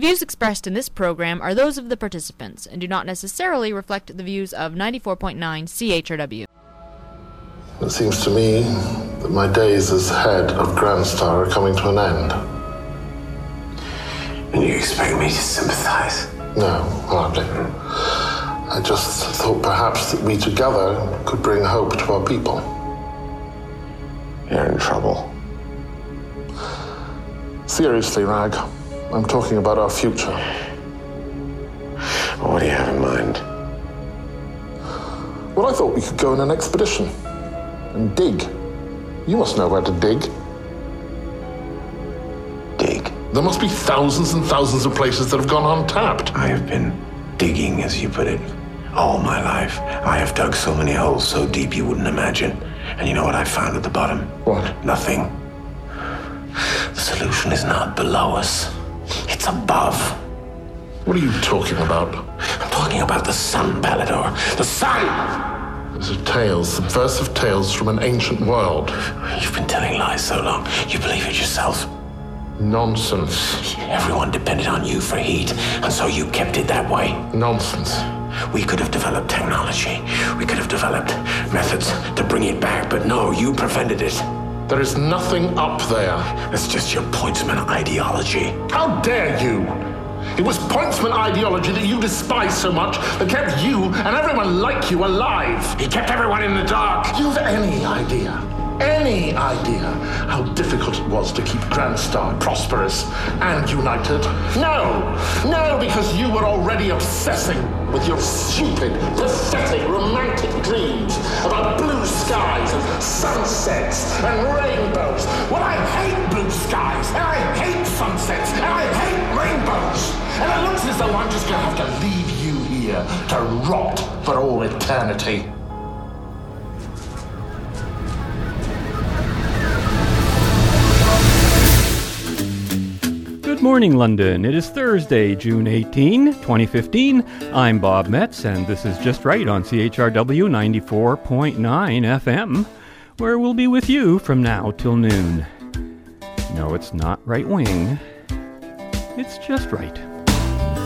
The views expressed in this program are those of the participants and do not necessarily reflect the views of 94.9 CHRW. It seems to me that my days as head of Grand Star are coming to an end. And you expect me to sympathize? No, hardly. I just thought perhaps that we together could bring hope to our people. You're in trouble. Seriously, Rag, I'm talking about our future. What do you have in mind? Well, I thought we could go on an expedition and dig. You must know where to dig. Dig. There must be thousands and thousands of places that have gone untapped. I have been digging, as you put it, all my life. I have dug so many holes so deep you wouldn't imagine. And you know what I found at the bottom? What? Nothing. The solution is not below us, it's above. What are you talking about? I'm talking about the sun, Palador. The sun! These are tales, subversive tales from an ancient world. You've been telling lies so long, you believe it yourself. Nonsense. Everyone depended on you for heat, and so you kept it that way. Nonsense. We could have developed technology. We could have developed methods to bring it back, but no, you prevented it. There is nothing up there. That's just your pointsman ideology. How dare you? It was Pointsman ideology that you despise so much that kept you and everyone like you alive. He kept everyone in the dark. You've any idea, any idea how difficult it was to keep Grand Star prosperous and united? No, no, because you were already obsessing with your stupid, pathetic, romantic dreams about blue skies and sunsets and rainbows. Well, I hate blue skies, and I hate sunsets, and I hate rainbows. And it looks as though I'm just gonna have to leave you here to rot for all eternity. Morning, London. It is Thursday, June 18, 2015. I'm Bob Metz, and this is Just Right on CHRW 94.9 FM, where we'll be with you from now till noon. No, it's not right wing, it's just right.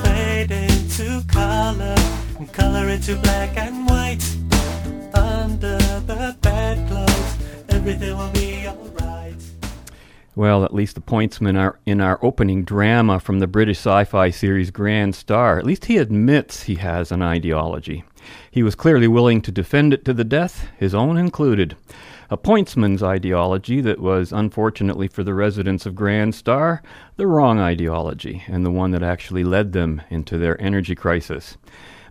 fade into color and color into black and white. Under the bedclothes, everything will be alright. Well, at least the pointsman are in our opening drama from the British sci fi series Grand Star. At least he admits he has an ideology. He was clearly willing to defend it to the death, his own included. A pointsman's ideology that was, unfortunately for the residents of Grand Star, the wrong ideology, and the one that actually led them into their energy crisis.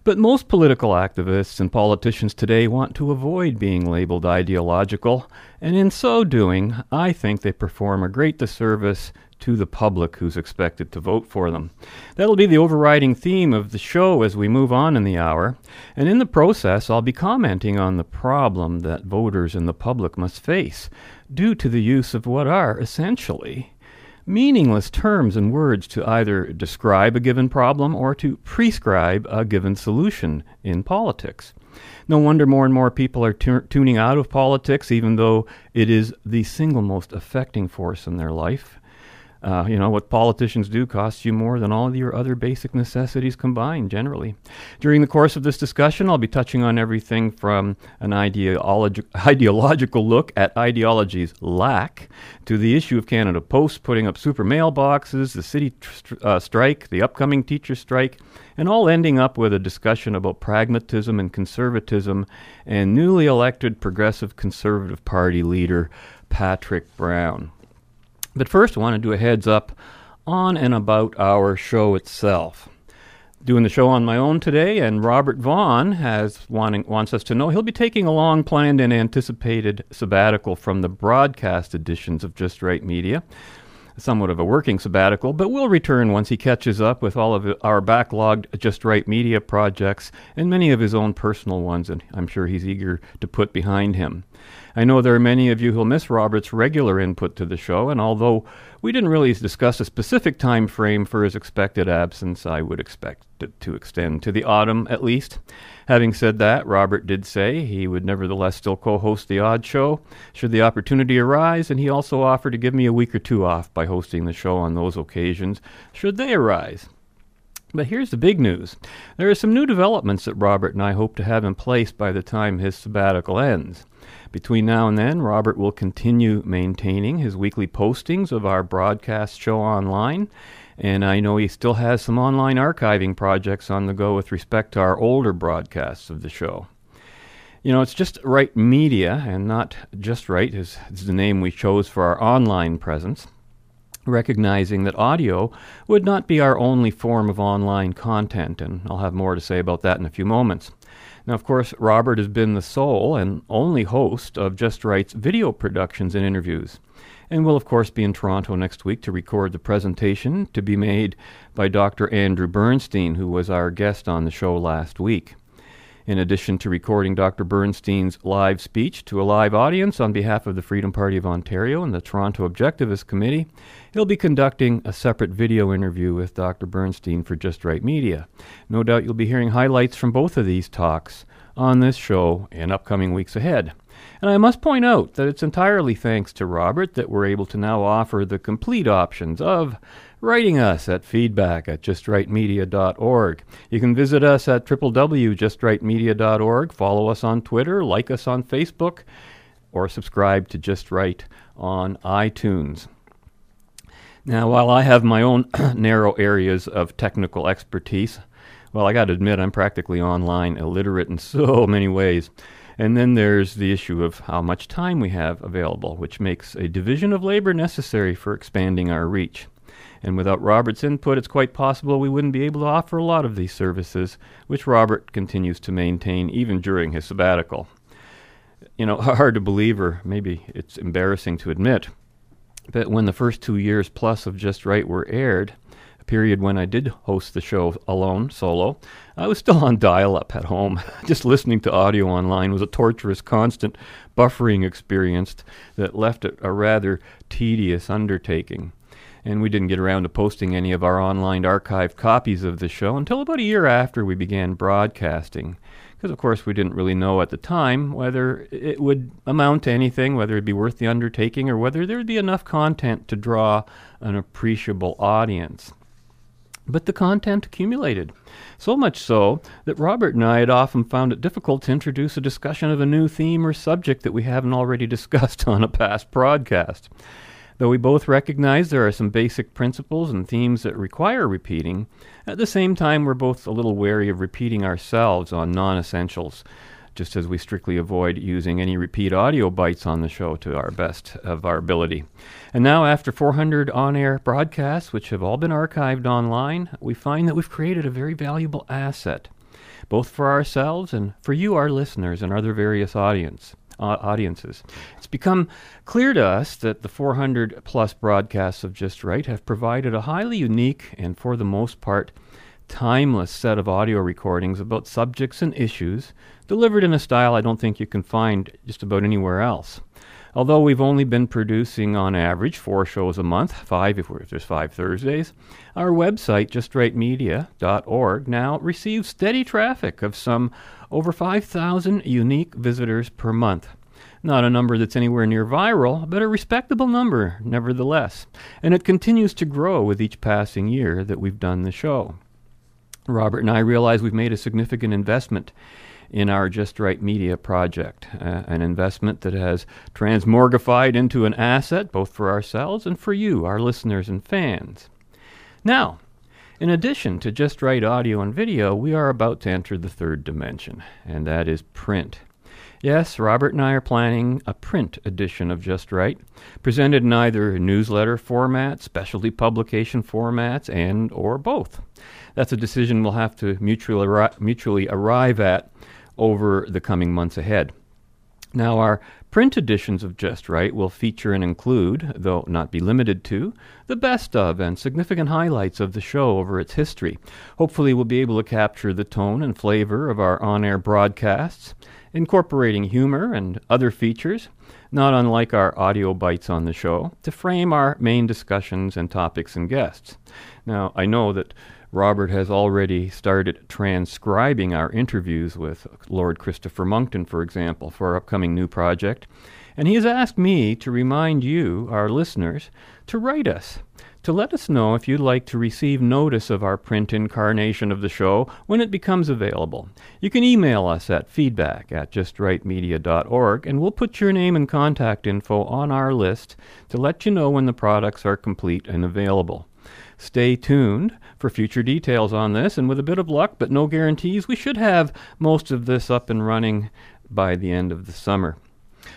But most political activists and politicians today want to avoid being labeled ideological, and in so doing, I think they perform a great disservice to the public who's expected to vote for them. That'll be the overriding theme of the show as we move on in the hour, and in the process, I'll be commenting on the problem that voters and the public must face due to the use of what are essentially meaningless terms and words to either describe a given problem or to prescribe a given solution in politics. No wonder more and more people are tu- tuning out of politics, even though it is the single most affecting force in their life. Uh, you know, what politicians do costs you more than all of your other basic necessities combined, generally. During the course of this discussion, I'll be touching on everything from an ideologi- ideological look at ideology's lack to the issue of Canada Post putting up super mailboxes, the city tr- uh, strike, the upcoming teacher strike, and all ending up with a discussion about pragmatism and conservatism and newly elected Progressive Conservative Party leader Patrick Brown. But first, I want to do a heads up on and about our show itself. Doing the show on my own today, and Robert Vaughn has wanting, wants us to know he'll be taking a long planned and anticipated sabbatical from the broadcast editions of Just Right Media. Somewhat of a working sabbatical, but we'll return once he catches up with all of our backlogged Just Right Media projects and many of his own personal ones, and I'm sure he's eager to put behind him. I know there are many of you who'll miss Robert's regular input to the show, and although we didn't really discuss a specific time frame for his expected absence, I would expect it to extend to the autumn at least. Having said that, Robert did say he would nevertheless still co host The Odd Show should the opportunity arise, and he also offered to give me a week or two off by hosting the show on those occasions should they arise. But here's the big news. There are some new developments that Robert and I hope to have in place by the time his sabbatical ends. Between now and then, Robert will continue maintaining his weekly postings of our broadcast show online, and I know he still has some online archiving projects on the go with respect to our older broadcasts of the show. You know, it's just right media, and not just right is, is the name we chose for our online presence recognizing that audio would not be our only form of online content, and I'll have more to say about that in a few moments. Now, of course, Robert has been the sole and only host of Just Right's video productions and interviews, and will, of course, be in Toronto next week to record the presentation to be made by Dr. Andrew Bernstein, who was our guest on the show last week. In addition to recording Dr. Bernstein's live speech to a live audience on behalf of the Freedom Party of Ontario and the Toronto Objectivist Committee, he'll be conducting a separate video interview with Dr. Bernstein for Just Right Media. No doubt you'll be hearing highlights from both of these talks on this show in upcoming weeks ahead. And I must point out that it's entirely thanks to Robert that we're able to now offer the complete options of writing us at feedback at justrightmedia.org. You can visit us at www.justrightmedia.org, follow us on Twitter, like us on Facebook, or subscribe to Just Right on iTunes. Now, while I have my own narrow areas of technical expertise, well, I got to admit, I'm practically online illiterate in so many ways. And then there's the issue of how much time we have available, which makes a division of labor necessary for expanding our reach. And without Robert's input, it's quite possible we wouldn't be able to offer a lot of these services, which Robert continues to maintain even during his sabbatical. You know, hard to believe, or maybe it's embarrassing to admit, but when the first two years plus of Just Right were aired, a period when I did host the show alone, solo, I was still on dial up at home. Just listening to audio online was a torturous, constant buffering experience that left it a rather tedious undertaking and we didn't get around to posting any of our online archived copies of the show until about a year after we began broadcasting. Because, of course, we didn't really know at the time whether it would amount to anything, whether it'd be worth the undertaking, or whether there'd be enough content to draw an appreciable audience. But the content accumulated. So much so that Robert and I had often found it difficult to introduce a discussion of a new theme or subject that we haven't already discussed on a past broadcast. Though we both recognize there are some basic principles and themes that require repeating, at the same time we're both a little wary of repeating ourselves on non essentials, just as we strictly avoid using any repeat audio bites on the show to our best of our ability. And now, after 400 on air broadcasts, which have all been archived online, we find that we've created a very valuable asset, both for ourselves and for you, our listeners, and other various audience audiences. It's become clear to us that the 400 plus broadcasts of Just Right have provided a highly unique and, for the most part, timeless set of audio recordings about subjects and issues delivered in a style I don't think you can find just about anywhere else. Although we've only been producing on average four shows a month, five if, if there's five Thursdays, our website, justrightmedia.org, now receives steady traffic of some over 5,000 unique visitors per month. Not a number that's anywhere near viral, but a respectable number nevertheless. And it continues to grow with each passing year that we've done the show. Robert and I realize we've made a significant investment in our Just Right Media project, uh, an investment that has transmorgified into an asset both for ourselves and for you, our listeners and fans. Now, in addition to Just Right audio and video, we are about to enter the third dimension, and that is print. Yes, Robert and I are planning a print edition of Just Right, presented in either newsletter format, specialty publication formats, and or both. That's a decision we'll have to mutually, arri- mutually arrive at over the coming months ahead. Now, our print editions of Just Right will feature and include, though not be limited to, the best of and significant highlights of the show over its history. Hopefully, we'll be able to capture the tone and flavor of our on air broadcasts incorporating humor and other features, not unlike our audio bites on the show, to frame our main discussions and topics and guests. Now, I know that Robert has already started transcribing our interviews with Lord Christopher Monckton, for example, for our upcoming new project. And he has asked me to remind you, our listeners, to write us, to let us know if you'd like to receive notice of our print incarnation of the show when it becomes available. You can email us at feedback at justrightmedia.org, and we'll put your name and contact info on our list to let you know when the products are complete and available. Stay tuned for future details on this, and with a bit of luck, but no guarantees, we should have most of this up and running by the end of the summer.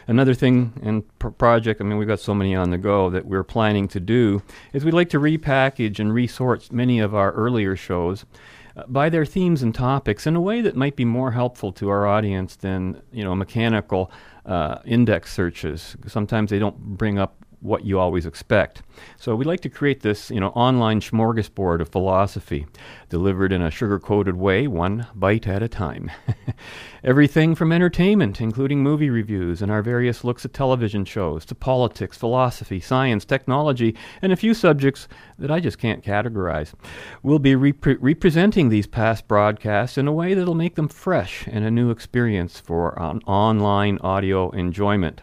Another thing and project, I mean, we've got so many on the go that we're planning to do, is we'd like to repackage and resort many of our earlier shows uh, by their themes and topics in a way that might be more helpful to our audience than, you know, mechanical uh, index searches. Sometimes they don't bring up what you always expect. So we like to create this, you know, online smorgasbord of philosophy, delivered in a sugar-coated way, one bite at a time. Everything from entertainment, including movie reviews and our various looks at television shows, to politics, philosophy, science, technology, and a few subjects that I just can't categorize. We'll be repre- representing these past broadcasts in a way that'll make them fresh and a new experience for on- online audio enjoyment.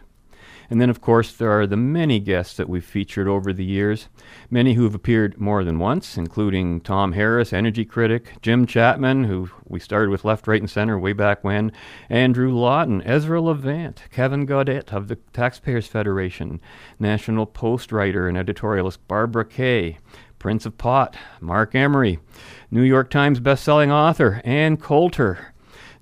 And then, of course, there are the many guests that we've featured over the years, many who have appeared more than once, including Tom Harris, energy critic, Jim Chapman, who we started with Left, Right, and Center way back when, Andrew Lawton, Ezra Levant, Kevin Gaudet of the Taxpayers Federation, National Post writer and editorialist Barbara Kay, Prince of Pot, Marc Emery, New York Times bestselling author Ann Coulter,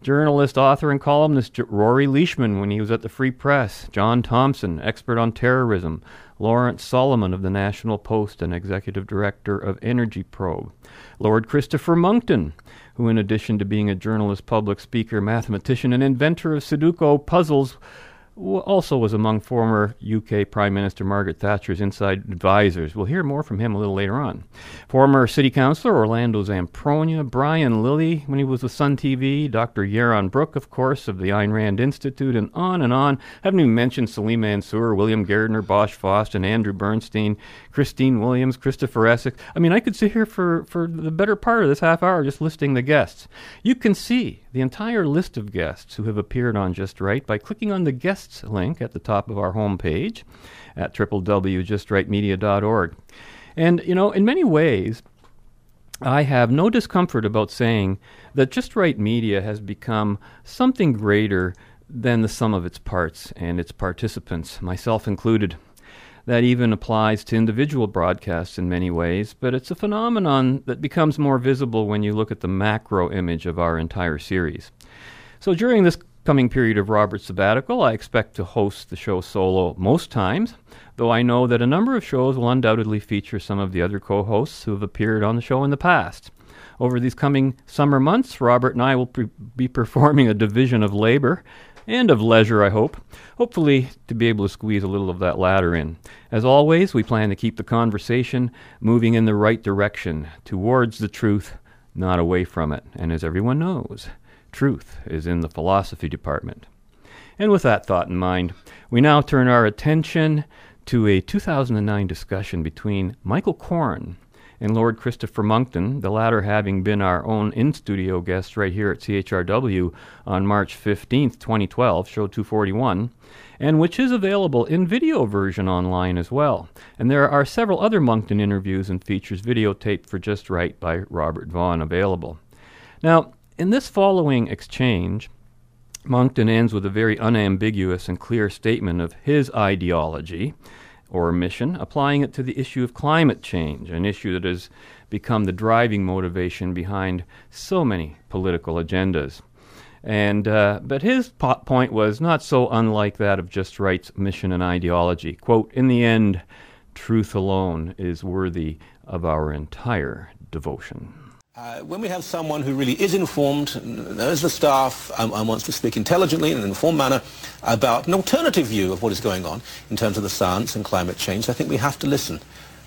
journalist, author, and columnist Rory Leishman when he was at the Free Press, John Thompson, expert on terrorism, Lawrence Solomon of the National Post and executive director of Energy Probe, Lord Christopher Monckton, who, in addition to being a journalist, public speaker, mathematician, and inventor of Sudoku puzzles, also was among former UK Prime Minister Margaret Thatcher's inside advisors. We'll hear more from him a little later on. Former City Councillor Orlando Zamprogna, Brian Lilley when he was with Sun TV, Dr. Yaron Brook, of course, of the Ayn Rand Institute, and on and on. Haven't even mentioned Salim Mansur, William Gardner, Bosch Faust, and Andrew Bernstein, Christine Williams, Christopher Essex. I mean, I could sit here for, for the better part of this half hour just listing the guests. You can see the entire list of guests who have appeared on Just Right by clicking on the guests link at the top of our homepage at www.justrightmedia.org. And, you know, in many ways, I have no discomfort about saying that Just Right Media has become something greater than the sum of its parts and its participants, myself included. That even applies to individual broadcasts in many ways, but it's a phenomenon that becomes more visible when you look at the macro image of our entire series. So during this coming period of Robert's sabbatical, I expect to host the show solo most times, though I know that a number of shows will undoubtedly feature some of the other co hosts who have appeared on the show in the past. Over these coming summer months, Robert and I will pre- be performing a division of labor and of leisure, I hope. Hopefully, to be able to squeeze a little of that latter in. As always, we plan to keep the conversation moving in the right direction, towards the truth, not away from it. And as everyone knows, truth is in the philosophy department. And with that thought in mind, we now turn our attention to a 2009 discussion between Michael Coren and Lord Christopher Monckton, the latter having been our own in studio guest right here at CHRW on March 15th, 2012, show 241, and which is available in video version online as well. And there are several other Monckton interviews and features videotaped for Just Right by Robert Vaughn available. Now, in this following exchange, Monckton ends with a very unambiguous and clear statement of his ideology or mission, applying it to the issue of climate change, an issue that has become the driving motivation behind so many political agendas. And uh, but his po- point was not so unlike that of Just Right's mission and ideology. "Quote: In the end, truth alone is worthy of our entire devotion." Uh, when we have someone who really is informed, knows the staff, um, and wants to speak intelligently in an informed manner about an alternative view of what is going on in terms of the science and climate change, I think we have to listen.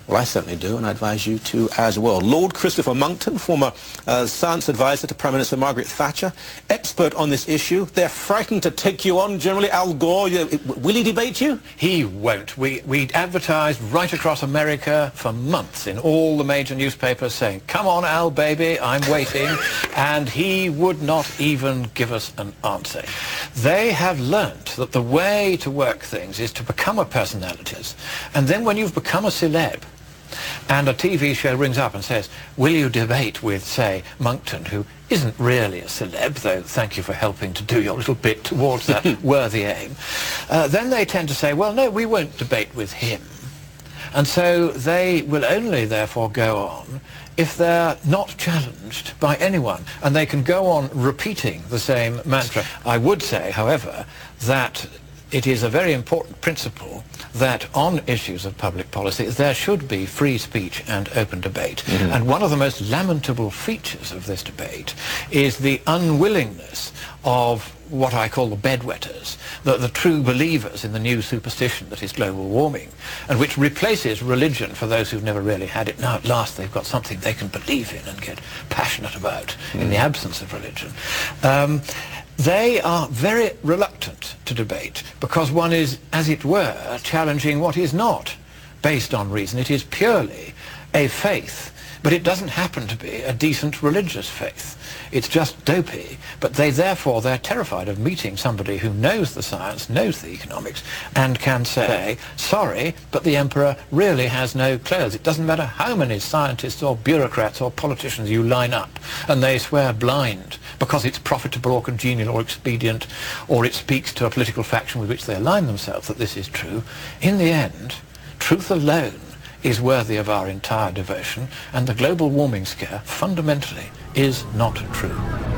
Well, I certainly do, and I advise you to as well. Lord Christopher Monckton, former uh, science advisor to Prime Minister Margaret Thatcher, expert on this issue. They're frightened to take you on, generally. Al Gore, you, will he debate you? He won't. We, we advertised right across America for months in all the major newspapers saying, come on, Al, baby, I'm waiting. and he would not even give us an answer. They have learnt that the way to work things is to become a personality. And then when you've become a celeb, and a TV show rings up and says, will you debate with, say, Monckton, who isn't really a celeb, though thank you for helping to do your little bit towards that worthy aim, uh, then they tend to say, well, no, we won't debate with him. And so they will only, therefore, go on if they're not challenged by anyone. And they can go on repeating the same mantra. I would say, however, that it is a very important principle that on issues of public policy there should be free speech and open debate. Mm-hmm. And one of the most lamentable features of this debate is the unwillingness of what I call the bedwetters, the, the true believers in the new superstition that is global warming, and which replaces religion for those who've never really had it. Now at last they've got something they can believe in and get passionate about mm. in the absence of religion. Um, they are very reluctant to debate because one is, as it were, challenging what is not based on reason. It is purely a faith, but it doesn't happen to be a decent religious faith. It's just dopey, but they therefore, they're terrified of meeting somebody who knows the science, knows the economics, and can say, sorry, but the emperor really has no clothes. It doesn't matter how many scientists or bureaucrats or politicians you line up, and they swear blind because it's profitable or congenial or expedient, or it speaks to a political faction with which they align themselves that this is true. In the end, truth alone is worthy of our entire devotion, and the global warming scare fundamentally is not true.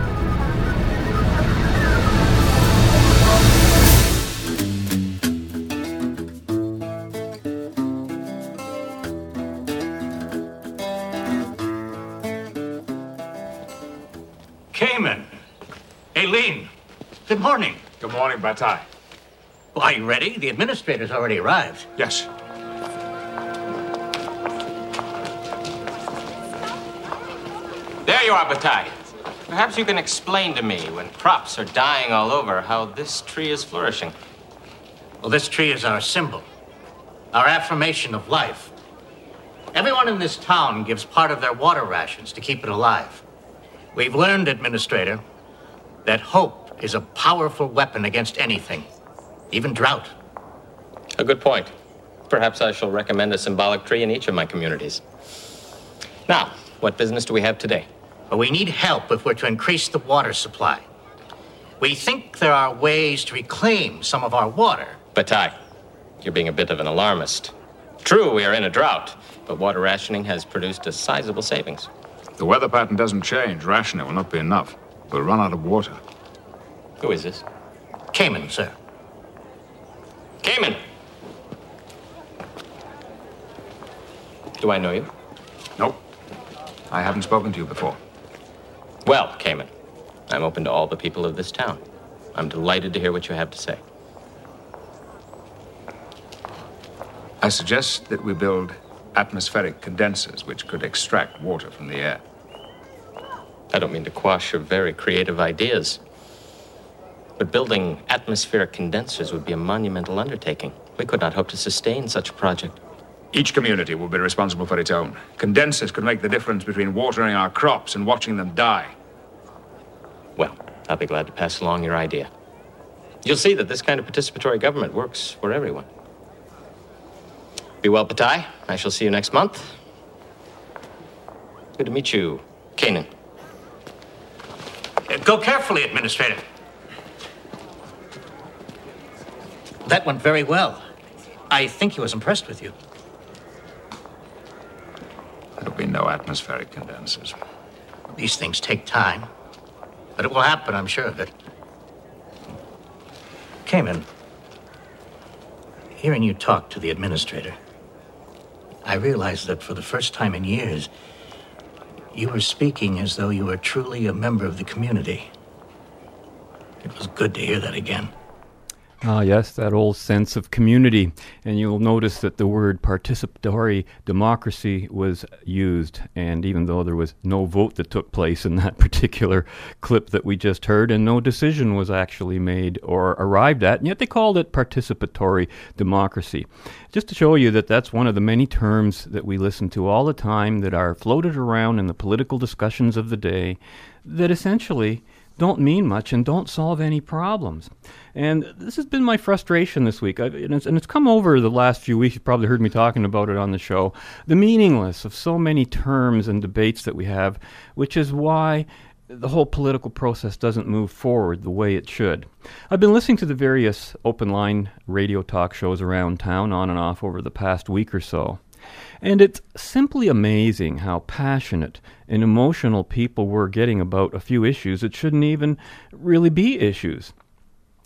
Aileen. Good morning. Good morning, Bataille. Well, are you ready? The administrator's already arrived. Yes. There you are, Bataille. Perhaps you can explain to me, when crops are dying all over, how this tree is flourishing. Well, this tree is our symbol, our affirmation of life. Everyone in this town gives part of their water rations to keep it alive. We've learned, Administrator, that hope is a powerful weapon against anything, even drought. A good point. Perhaps I shall recommend a symbolic tree in each of my communities. Now, what business do we have today? But we need help if we're to increase the water supply. We think there are ways to reclaim some of our water. Bataille, you're being a bit of an alarmist. True, we are in a drought, but water rationing has produced a sizable savings. The weather pattern doesn't change. Rationing will not be enough. We'll run out of water. Who is this? Cayman, sir. Cayman! Do I know you? Nope. I haven't spoken to you before. Well, Cayman, I'm open to all the people of this town. I'm delighted to hear what you have to say. I suggest that we build atmospheric condensers which could extract water from the air. I don't mean to quash your very creative ideas. But building atmospheric condensers would be a monumental undertaking. We could not hope to sustain such a project. Each community will be responsible for its own. Condensers could make the difference between watering our crops and watching them die. Well, I'll be glad to pass along your idea. You'll see that this kind of participatory government works for everyone. Be well, Bataille. I shall see you next month. Good to meet you, Kanan. Go carefully, Administrator. That went very well. I think he was impressed with you. There'll be no atmospheric condensers. These things take time. But it will happen, I'm sure of it. Cayman, hearing you talk to the administrator, I realized that for the first time in years, you were speaking as though you were truly a member of the community. It was good to hear that again. Ah, yes, that old sense of community. And you'll notice that the word participatory democracy was used. And even though there was no vote that took place in that particular clip that we just heard, and no decision was actually made or arrived at, and yet they called it participatory democracy. Just to show you that that's one of the many terms that we listen to all the time that are floated around in the political discussions of the day that essentially don't mean much and don't solve any problems. And this has been my frustration this week. I've, and, it's, and it's come over the last few weeks. You've probably heard me talking about it on the show. The meaningless of so many terms and debates that we have, which is why the whole political process doesn't move forward the way it should. I've been listening to the various open line radio talk shows around town on and off over the past week or so. And it's simply amazing how passionate and emotional people were getting about a few issues that shouldn't even really be issues.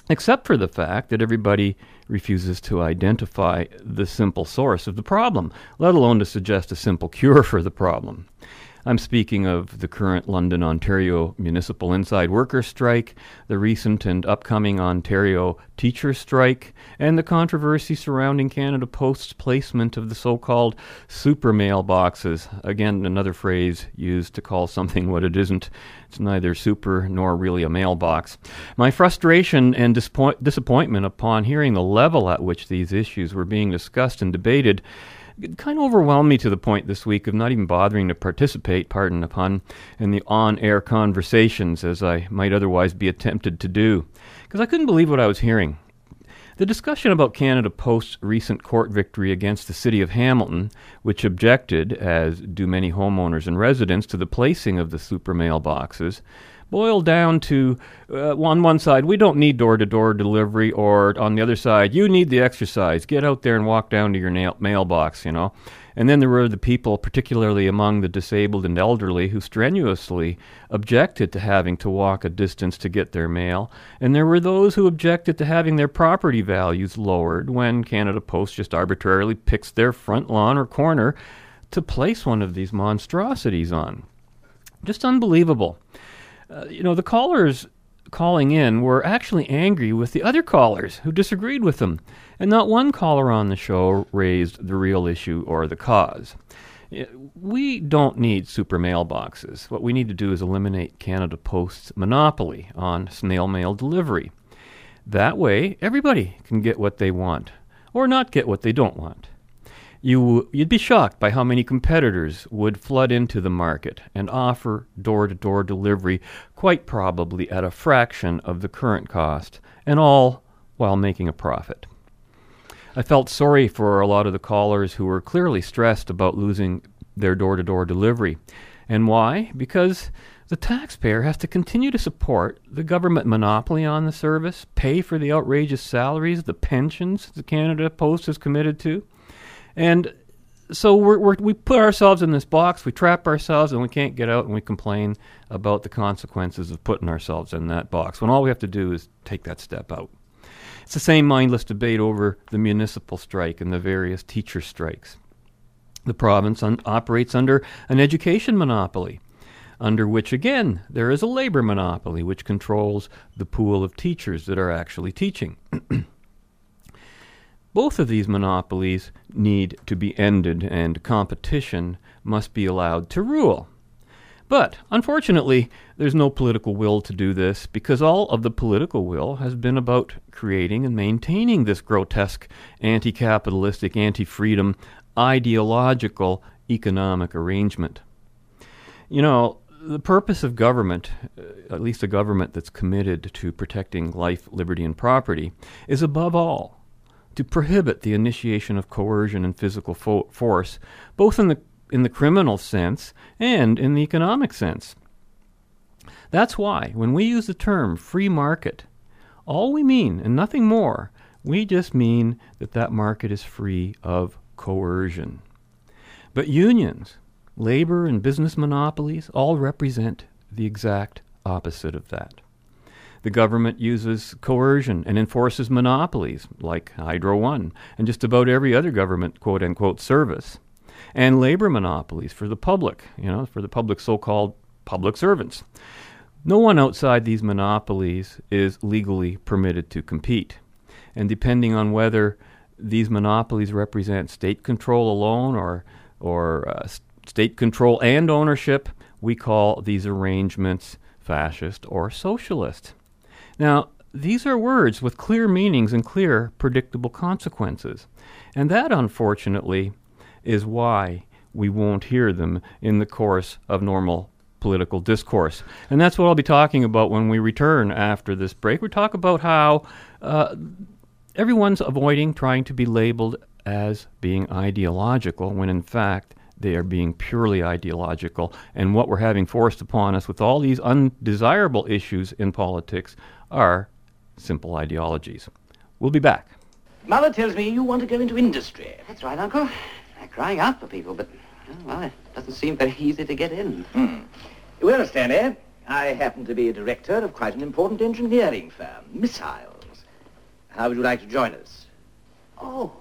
Except for the fact that everybody refuses to identify the simple source of the problem, let alone to suggest a simple cure for the problem. I'm speaking of the current London, Ontario municipal inside worker strike, the recent and upcoming Ontario teacher strike, and the controversy surrounding Canada Post's placement of the so called super mailboxes. Again, another phrase used to call something what it isn't. It's neither super nor really a mailbox. My frustration and disappoint- disappointment upon hearing the level at which these issues were being discussed and debated it kind of overwhelmed me to the point this week of not even bothering to participate, pardon the pun, in the on air conversations as I might otherwise be tempted to do, because I couldn't believe what I was hearing. The discussion about Canada Post's recent court victory against the City of Hamilton, which objected, as do many homeowners and residents, to the placing of the super mailboxes, boiled down to uh, on one side, we don't need door to door delivery, or on the other side, you need the exercise. Get out there and walk down to your nail- mailbox, you know. And then there were the people, particularly among the disabled and elderly, who strenuously objected to having to walk a distance to get their mail. And there were those who objected to having their property values lowered when Canada Post just arbitrarily picks their front lawn or corner to place one of these monstrosities on. Just unbelievable. Uh, you know, the callers calling in were actually angry with the other callers who disagreed with them, and not one caller on the show raised the real issue or the cause. We don't need super mailboxes. What we need to do is eliminate Canada Post's monopoly on snail mail delivery. That way, everybody can get what they want, or not get what they don't want. You, you'd be shocked by how many competitors would flood into the market and offer door to door delivery, quite probably at a fraction of the current cost, and all while making a profit. I felt sorry for a lot of the callers who were clearly stressed about losing their door to door delivery. And why? Because the taxpayer has to continue to support the government monopoly on the service, pay for the outrageous salaries, the pensions the Canada Post is committed to. And so we're, we're, we put ourselves in this box, we trap ourselves, and we can't get out, and we complain about the consequences of putting ourselves in that box when all we have to do is take that step out. It's the same mindless debate over the municipal strike and the various teacher strikes. The province un- operates under an education monopoly, under which, again, there is a labor monopoly which controls the pool of teachers that are actually teaching. Both of these monopolies need to be ended, and competition must be allowed to rule. But unfortunately, there's no political will to do this because all of the political will has been about creating and maintaining this grotesque anti capitalistic, anti freedom, ideological economic arrangement. You know, the purpose of government, uh, at least a government that's committed to protecting life, liberty, and property, is above all to prohibit the initiation of coercion and physical fo- force, both in the in the criminal sense and in the economic sense. That's why when we use the term free market, all we mean and nothing more, we just mean that that market is free of coercion. But unions, labor and business monopolies all represent the exact opposite of that. The government uses coercion and enforces monopolies, like Hydro One, and just about every other government quote unquote service, and labor monopolies for the public, you know, for the public so called public servants. No one outside these monopolies is legally permitted to compete. And depending on whether these monopolies represent state control alone or, or uh, state control and ownership, we call these arrangements fascist or socialist. Now, these are words with clear meanings and clear, predictable consequences. And that, unfortunately, is why we won't hear them in the course of normal political discourse. And that's what I'll be talking about when we return after this break. We talk about how uh, everyone's avoiding trying to be labeled as being ideological when in fact they are being purely ideological. And what we're having forced upon us with all these undesirable issues in politics are simple ideologies. We'll be back. Mother tells me you want to go into industry. That's right, Uncle. They're crying out for people, but, oh, well, it doesn't seem very easy to get in. Hmm. Well, Stanley, I happen to be a director of quite an important engineering firm, Missiles. How would you like to join us? Oh,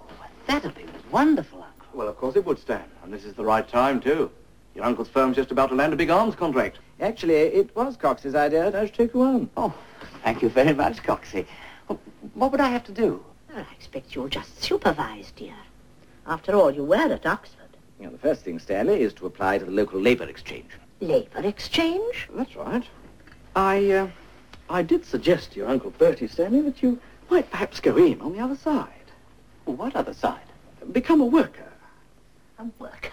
that'd be wonderful, Uncle. Well, of course it would, Stan. And this is the right time, too. Your uncle's firm's just about to land a big arms contract. Actually, it was Cox's idea to take you on. Oh, thank you very much, Coxie. Well, what would I have to do? Well, I expect you'll just supervise, dear. After all, you were at Oxford. You know, the first thing, Stanley, is to apply to the local labour exchange. Labour exchange? That's right. I, uh, I did suggest to your Uncle Bertie, Stanley, that you might perhaps go in on the other side. What other side? Become a worker. A worker?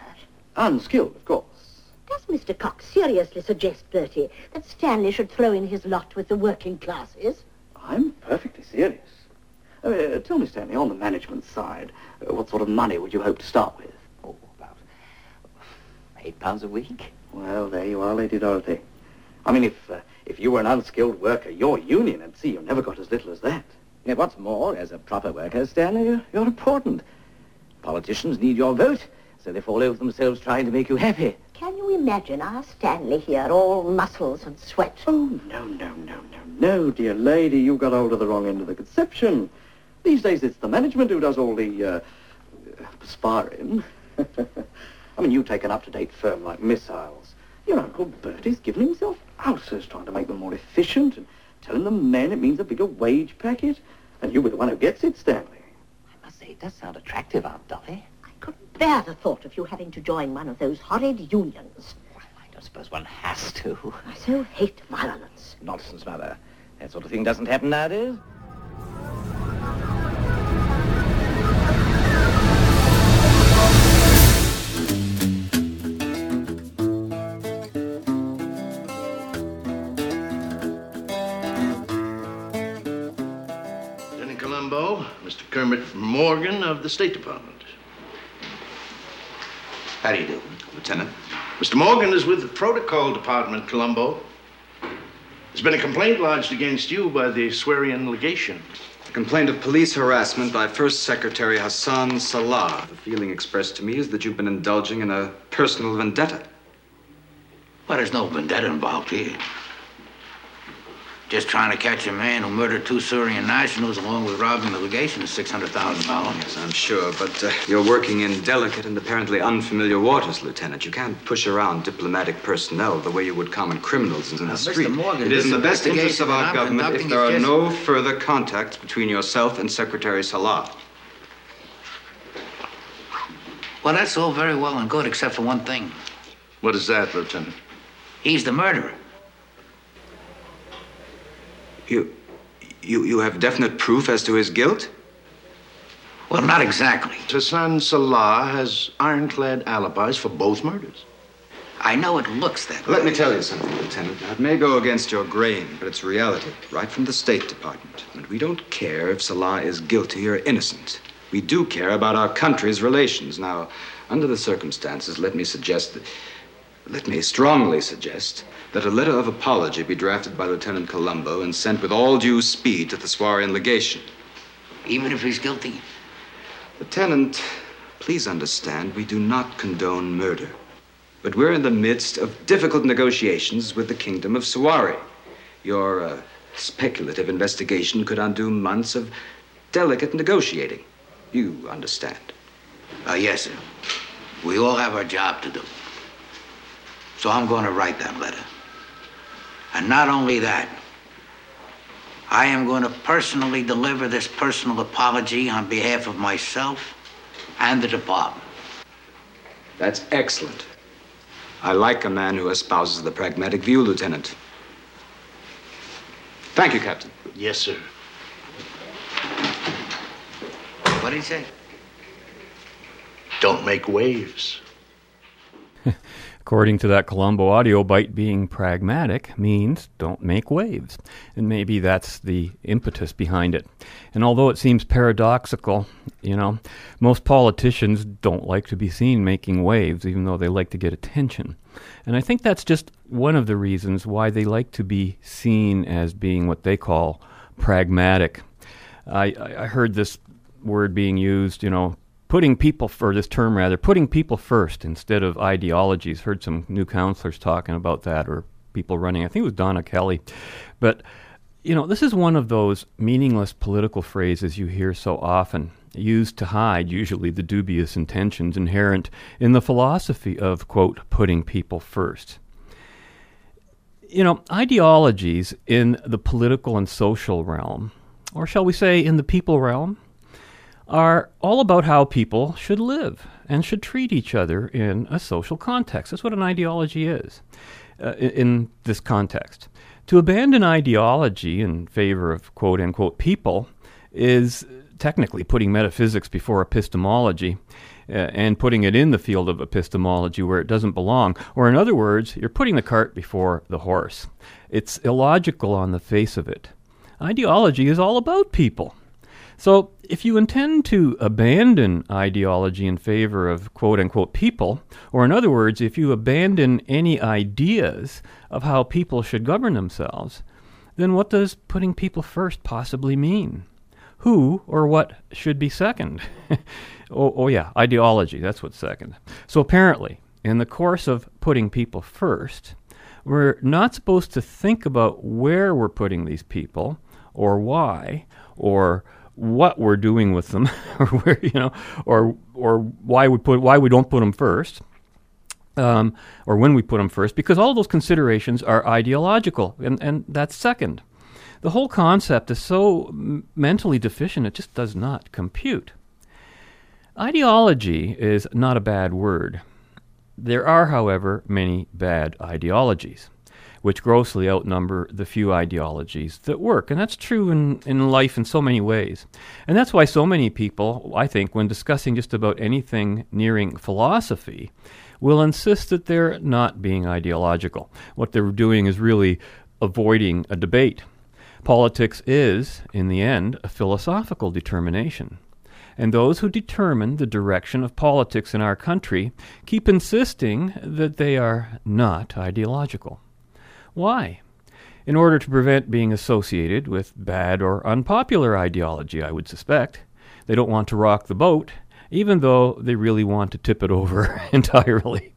Unskilled, of course. Does Mr. Cox seriously suggest, Bertie, that Stanley should throw in his lot with the working classes? I'm perfectly serious. Uh, tell me, Stanley, on the management side, uh, what sort of money would you hope to start with? Oh, about eight pounds a week. Well, there you are, Lady Dorothy. I mean, if uh, if you were an unskilled worker, your union would see you never got as little as that. Yeah, what's more, as a proper worker, Stanley, you're, you're important. Politicians need your vote, so they fall over themselves trying to make you happy. Can you imagine our Stanley here, all muscles and sweat? Oh, no, no, no, no, no, dear lady, you got hold of the wrong end of the conception. These days it's the management who does all the, uh, sparring. I mean, you take an up-to-date firm like Missiles. Your Uncle Bertie's given himself ulcers trying to make them more efficient and telling the men it means a bigger wage packet. And you were the one who gets it, Stanley. I must say, it does sound attractive, Aunt Dolly. I couldn't bear the thought of you having to join one of those horrid unions. Well, I don't suppose one has to. I so hate violence. Nonsense, Mother. That sort of thing doesn't happen nowadays. Lieutenant Columbo, Mr. Kermit Morgan of the State Department. How do you do, Lieutenant? Mr. Morgan is with the Protocol Department, Columbo. There's been a complaint lodged against you by the Suarian legation. A complaint of police harassment by First Secretary Hassan Salah. The feeling expressed to me is that you've been indulging in a personal vendetta. Well, there's no vendetta involved here. Just trying to catch a man who murdered two Syrian nationals along with robbing the legation of $600,000. Yes, I'm sure, but uh, you're working in delicate and apparently unfamiliar waters, Lieutenant. You can't push around diplomatic personnel the way you would common criminals in Now, the Mr. street. Morgan, it is in the best interest of our government if there are just- no further contacts between yourself and Secretary Salah. Well, that's all very well and good, except for one thing. What is that, Lieutenant? He's the murderer. You, you, you have definite proof as to his guilt? Well, not exactly. Hassan Salah has ironclad alibis for both murders. I know it looks that Let way. me tell you something, Lieutenant. Now, it may go against your grain, but it's reality, right from the State Department. And we don't care if Salah is guilty or innocent. We do care about our country's relations. Now, under the circumstances, let me suggest that, let me strongly suggest that a letter of apology be drafted by Lieutenant Columbo and sent with all due speed to the Suarian legation. Even if he's guilty? Lieutenant, please understand, we do not condone murder. But we're in the midst of difficult negotiations with the Kingdom of Suari. Your uh, speculative investigation could undo months of delicate negotiating. You understand. Uh, yes, sir. We all have our job to do. So I'm going to write that letter. And not only that, I am going to personally deliver this personal apology on behalf of myself and the department. That's excellent. I like a man who espouses the pragmatic view, Lieutenant. Thank you, Captain. Yes, sir. What did he say? Don't make waves. According to that Columbo audio bite, being pragmatic means don't make waves. And maybe that's the impetus behind it. And although it seems paradoxical, you know, most politicians don't like to be seen making waves, even though they like to get attention. And I think that's just one of the reasons why they like to be seen as being what they call pragmatic. I, I heard this word being used, you know, putting people for this term rather putting people first instead of ideologies. Heard some new counselors talking about that or people running i think it was donna kelly. But you know this is one of those meaningless political phrases you hear so often used to hide usually the dubious intentions inherent in the philosophy of quote putting people first. You know ideologies in the political and social realm or shall we say in the people realm are all about how people should live and should treat each other in a social context. That's what an ideology is uh, in, in this context. To abandon ideology in favor of quote unquote people is technically putting metaphysics before epistemology. Uh, and putting it in the field of epistemology where it doesn't belong. Or, in other words, you're putting the cart before the horse. It's illogical on the face of it. Ideology is all about people. So, if you intend to abandon ideology in favor of quote unquote people, or in other words, if you abandon any ideas of how people should govern themselves, then what does putting people first possibly mean? Who or what should be second? oh, oh, yeah, ideology, that's what's second. So, apparently, in the course of putting people first, we're not supposed to think about where we're putting these people, or why, or what we're doing with them, or where you know, or or why we put why we don't put them first, um, or when we put them first, because all those considerations are ideological, and and that's second. The whole concept is so m- mentally deficient; it just does not compute. Ideology is not a bad word. There are, however, many bad ideologies which grossly outnumber the few ideologies that work. And that's true in, in life in so many ways. And that's why so many people, I think, when discussing just about anything nearing philosophy, will insist that they're not being ideological. What they're doing is really avoiding a debate. Politics is, in the end, a philosophical determination. And those who determine the direction of politics in our country keep insisting that they are not ideological. Why? In order to prevent being associated with bad or unpopular ideology, I would suspect. They don't want to rock the boat, even though they really want to tip it over entirely.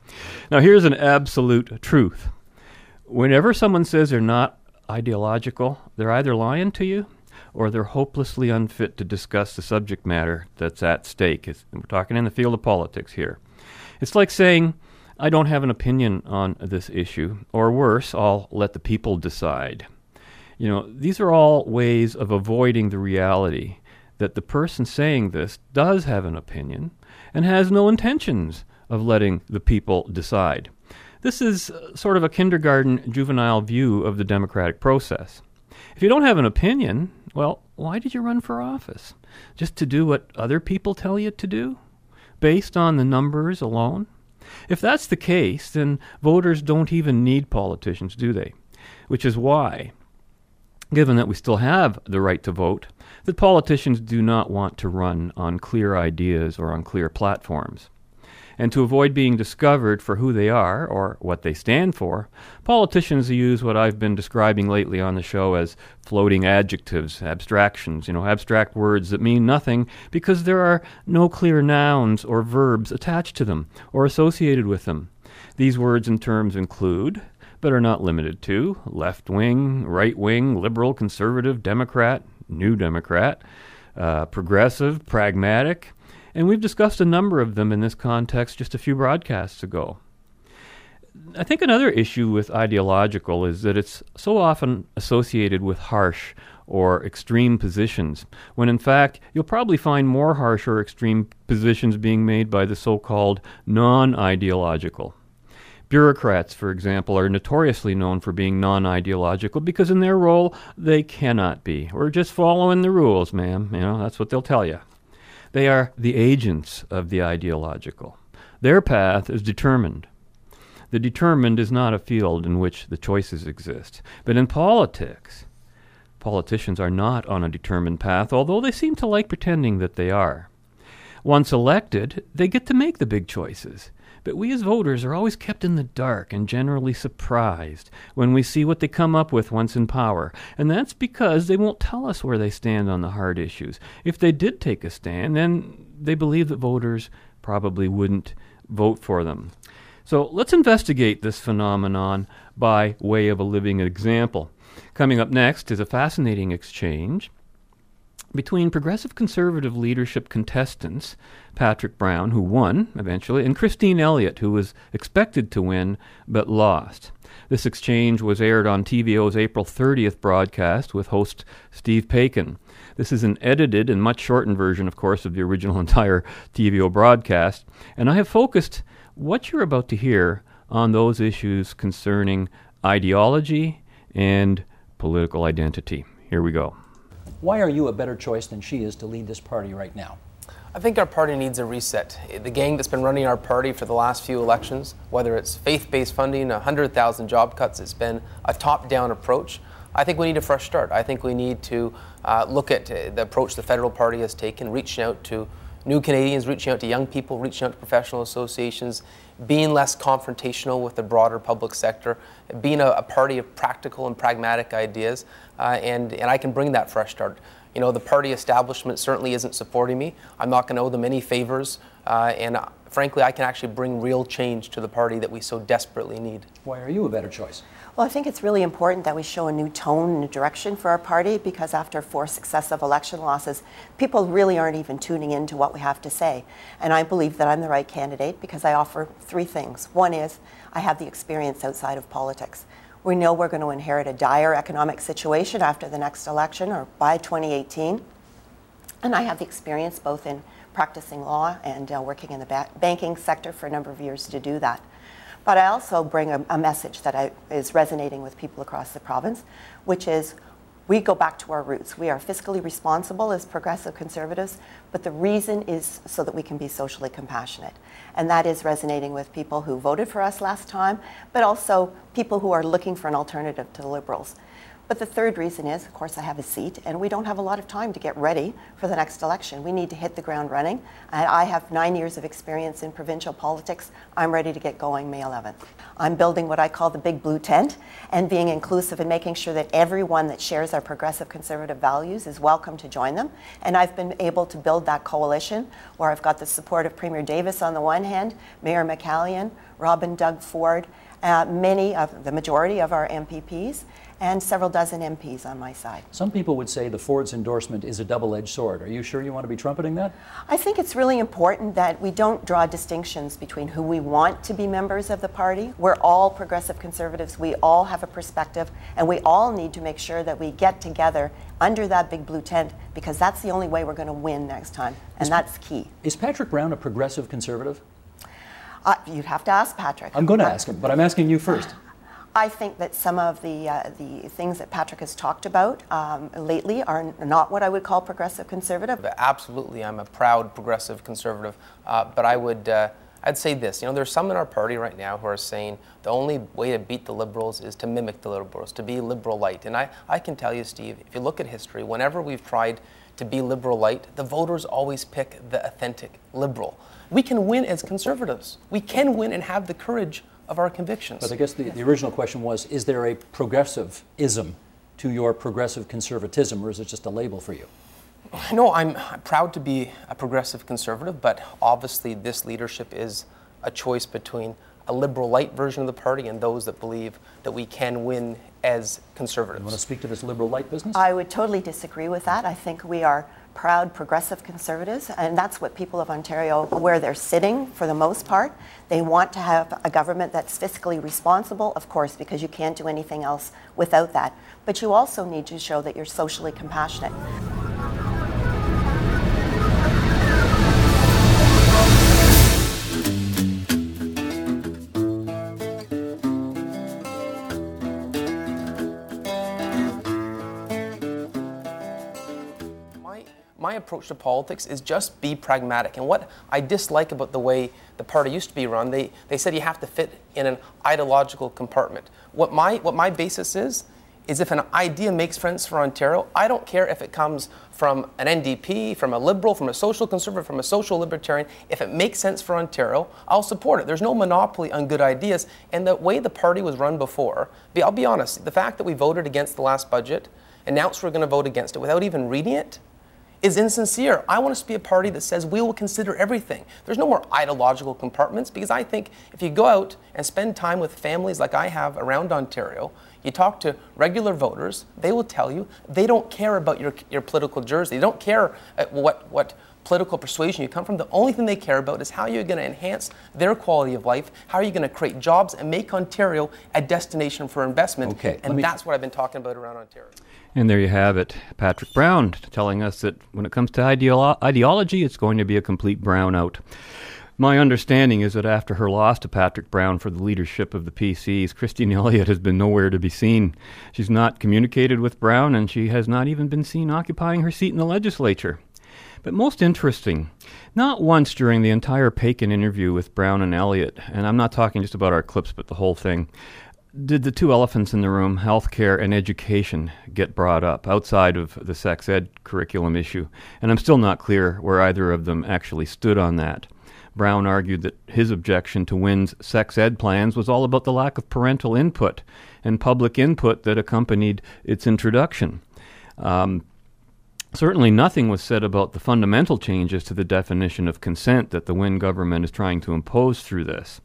Now, here's an absolute truth. Whenever someone says they're not ideological, they're either lying to you or they're hopelessly unfit to discuss the subject matter that's at stake. We're talking in the field of politics here. It's like saying, I don't have an opinion on this issue, or worse, I'll let the people decide. You know, these are all ways of avoiding the reality that the person saying this does have an opinion and has no intentions of letting the people decide. This is uh, sort of a kindergarten juvenile view of the democratic process. If you don't have an opinion, well, why did you run for office? Just to do what other people tell you to do? Based on the numbers alone? If that's the case, then voters don't even need politicians, do they? Which is why, given that we still have the right to vote, that politicians do not want to run on clear ideas or on clear platforms. And to avoid being discovered for who they are or what they stand for, politicians use what I've been describing lately on the show as floating adjectives, abstractions, you know, abstract words that mean nothing because there are no clear nouns or verbs attached to them or associated with them. These words and terms include, but are not limited to, left wing, right wing, liberal, conservative, Democrat, new Democrat, uh, progressive, pragmatic, and we've discussed a number of them in this context just a few broadcasts ago. I think another issue with ideological is that it's so often associated with harsh or extreme positions, when in fact you'll probably find more harsh or extreme positions being made by the so called non ideological. Bureaucrats, for example, are notoriously known for being non ideological because in their role they cannot be. We're just following the rules, ma'am. You know, that's what they'll tell you. They are the agents of the ideological. Their path is determined. The determined is not a field in which the choices exist. But in politics, politicians are not on a determined path, although they seem to like pretending that they are. Once elected, they get to make the big choices. But we as voters are always kept in the dark and generally surprised when we see what they come up with once in power. And that's because they won't tell us where they stand on the hard issues. If they did take a stand, then they believe that voters probably wouldn't vote for them. So let's investigate this phenomenon by way of a living example. Coming up next is a fascinating exchange between progressive conservative leadership contestants, Patrick Brown, who won eventually, and Christine Elliott, who was expected to win but lost. This exchange was aired on TVO's April 30th broadcast with host Steve Paikin. This is an edited and much shortened version, of course, of the original entire TVO broadcast, and I have focused what you're about to hear on those issues concerning ideology and political identity. Here we go. Why are you a better choice than she is to lead this party right now? I think our party needs a reset. The gang that's been running our party for the last few elections, whether it's faith based funding, 100,000 job cuts, it's been a top down approach. I think we need a fresh start. I think we need to uh, look at uh, the approach the federal party has taken, reaching out to new Canadians, reaching out to young people, reaching out to professional associations, being less confrontational with the broader public sector, being a, a party of practical and pragmatic ideas, uh, and, and I can bring that fresh start. You know, the party establishment certainly isn't supporting me. I'm not going to owe them any favors, uh, and uh, frankly, I can actually bring real change to the party that we so desperately need. Why are you a better choice? Well, I think it's really important that we show a new tone and a direction for our party because after four successive election losses, people really aren't even tuning in to what we have to say. And I believe that I'm the right candidate because I offer three things. One is I have the experience outside of politics. We know we're going to inherit a dire economic situation after the next election or by 2018. And I have the experience both in practicing law and uh, working in the ba- banking sector for a number of years to do that. But I also bring a, a message that I, is resonating with people across the province, which is we go back to our roots. We are fiscally responsible as progressive conservatives, but the reason is so that we can be socially compassionate. And that is resonating with people who voted for us last time, but also people who are looking for an alternative to the Liberals. But the third reason is, of course, I have a seat, and we don't have a lot of time to get ready for the next election. We need to hit the ground running. And I have nine years of experience in provincial politics. I'm ready to get going May 11th. I'm building what I call the big blue tent and being inclusive and making sure that everyone that shares our progressive conservative values is welcome to join them. And I've been able to build that coalition where I've got the support of Premier Davis on the one hand, Mayor McCallion, Rob and Doug Ford, uh, many of the majority of our MPPs, and several dozen MPs on my side. Some people would say the Ford's endorsement is a double edged sword. Are you sure you want to be trumpeting that? I think it's really important that we don't draw distinctions between who we want to be members of the party. We're all progressive conservatives, we all have a perspective, and we all need to make sure that we get together under that big blue tent because that's the only way we're going to win next time, and Is- that's key. Is Patrick Brown a progressive conservative? Uh, you'd have to ask Patrick. I'm going to ask him, but I'm asking you first. I think that some of the uh, the things that Patrick has talked about um, lately are not what I would call progressive conservative. Absolutely, I'm a proud progressive conservative, uh, but I would. Uh, I'd say this, you know, there's some in our party right now who are saying the only way to beat the liberals is to mimic the liberals, to be liberal light. And I, I can tell you, Steve, if you look at history, whenever we've tried to be liberal light, the voters always pick the authentic liberal. We can win as conservatives. We can win and have the courage of our convictions. But I guess the, the original question was is there a progressivism to your progressive conservatism, or is it just a label for you? No, I'm proud to be a progressive conservative, but obviously this leadership is a choice between a liberal light version of the party and those that believe that we can win as conservatives. You want to speak to this liberal light business? I would totally disagree with that. I think we are proud progressive conservatives, and that's what people of Ontario, where they're sitting for the most part. They want to have a government that's fiscally responsible, of course, because you can't do anything else without that. But you also need to show that you're socially compassionate. Approach to politics is just be pragmatic. And what I dislike about the way the party used to be run, they, they said you have to fit in an ideological compartment. What my, what my basis is, is if an idea makes sense for Ontario, I don't care if it comes from an NDP, from a liberal, from a social conservative, from a social libertarian. If it makes sense for Ontario, I'll support it. There's no monopoly on good ideas. And the way the party was run before, I'll be honest, the fact that we voted against the last budget, announced we're going to vote against it without even reading it, is insincere. I want us to be a party that says we will consider everything. There's no more ideological compartments because I think if you go out and spend time with families like I have around Ontario, you talk to regular voters, they will tell you they don't care about your, your political jersey. They don't care uh, what, what political persuasion you come from. The only thing they care about is how you're going to enhance their quality of life, how are you going to create jobs and make Ontario a destination for investment. Okay, and me- that's what I've been talking about around Ontario. And there you have it. Patrick Brown telling us that when it comes to ideolo- ideology, it's going to be a complete brownout. My understanding is that after her loss to Patrick Brown for the leadership of the PCs, Christine Elliott has been nowhere to be seen. She's not communicated with Brown, and she has not even been seen occupying her seat in the legislature. But most interesting, not once during the entire Paikin interview with Brown and Elliott, and I'm not talking just about our clips, but the whole thing, did the two elephants in the room, healthcare and education, get brought up outside of the sex ed curriculum issue? And I'm still not clear where either of them actually stood on that. Brown argued that his objection to Wynne's sex ed plans was all about the lack of parental input and public input that accompanied its introduction. Um, Certainly, nothing was said about the fundamental changes to the definition of consent that the Wynne government is trying to impose through this.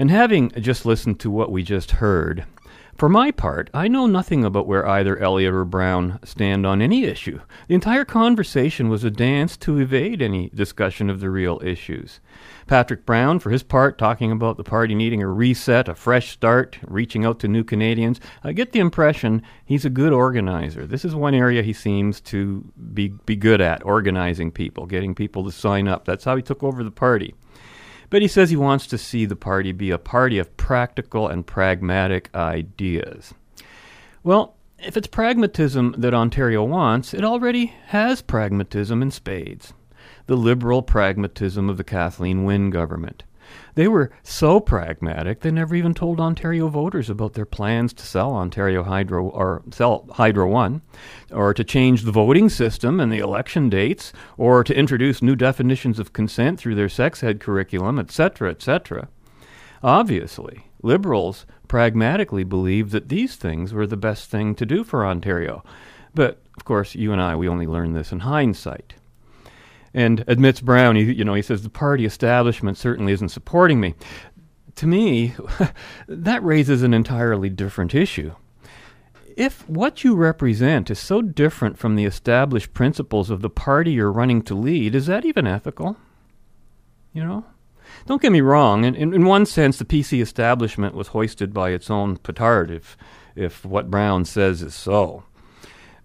And having just listened to what we just heard, for my part, I know nothing about where either Elliott or Brown stand on any issue. The entire conversation was a dance to evade any discussion of the real issues. Patrick Brown, for his part, talking about the party needing a reset, a fresh start, reaching out to new Canadians. I get the impression he's a good organizer. This is one area he seems to be, be good at organizing people, getting people to sign up. That's how he took over the party. But he says he wants to see the party be a party of practical and pragmatic ideas. Well, if it's pragmatism that Ontario wants, it already has pragmatism in spades. The liberal pragmatism of the Kathleen Wynne government. They were so pragmatic they never even told Ontario voters about their plans to sell Ontario Hydro or sell Hydro One, or to change the voting system and the election dates, or to introduce new definitions of consent through their sex ed curriculum, etc., etc. Obviously, Liberals pragmatically believed that these things were the best thing to do for Ontario. But, of course, you and I, we only learn this in hindsight. And admits Brown, he, you know, he says the party establishment certainly isn't supporting me. To me, that raises an entirely different issue. If what you represent is so different from the established principles of the party you're running to lead, is that even ethical? You know? Don't get me wrong, in, in, in one sense, the PC establishment was hoisted by its own petard, if, if what Brown says is so.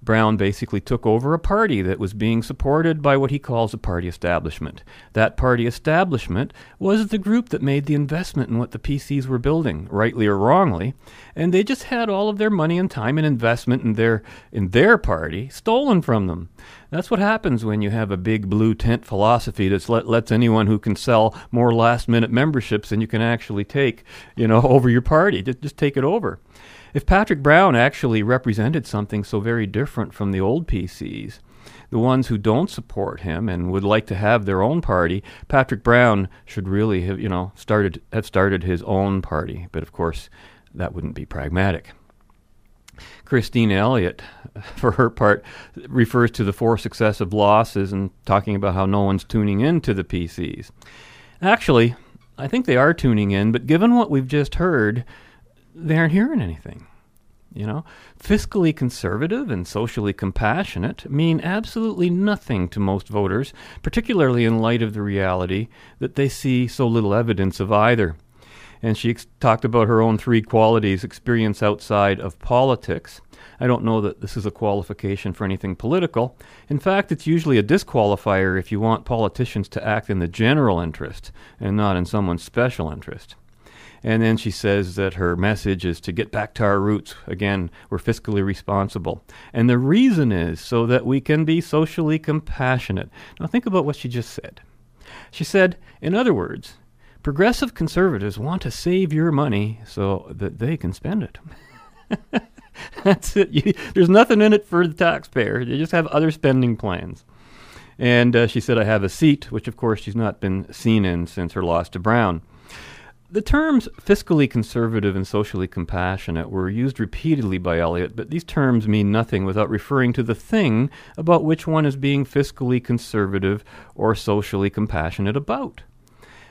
Brown basically took over a party that was being supported by what he calls a party establishment. That party establishment was the group that made the investment in what the PCs were building, rightly or wrongly, and they just had all of their money and time and investment in their in their party stolen from them. That's what happens when you have a big blue tent philosophy that let, lets anyone who can sell more last minute memberships than you can actually take, you know, over your party. Just, just take it over. If Patrick Brown actually represented something so very different from the old PCs, the ones who don't support him and would like to have their own party, Patrick Brown should really have, you know, started have started his own party. But of course, that wouldn't be pragmatic. Christine Elliott, for her part, refers to the four successive losses and talking about how no one's tuning in to the PCs. Actually, I think they are tuning in, but given what we've just heard, they aren't hearing anything. You know, fiscally conservative and socially compassionate mean absolutely nothing to most voters, particularly in light of the reality that they see so little evidence of either. And she ex- talked about her own three qualities experience outside of politics. I don't know that this is a qualification for anything political. In fact, it's usually a disqualifier if you want politicians to act in the general interest and not in someone's special interest. And then she says that her message is to get back to our roots. Again, we're fiscally responsible. And the reason is so that we can be socially compassionate. Now, think about what she just said. She said, in other words, progressive conservatives want to save your money so that they can spend it. That's it. You, there's nothing in it for the taxpayer. They just have other spending plans. And uh, she said, I have a seat, which of course she's not been seen in since her loss to Brown. The terms fiscally conservative and socially compassionate were used repeatedly by Elliott, but these terms mean nothing without referring to the thing about which one is being fiscally conservative or socially compassionate about.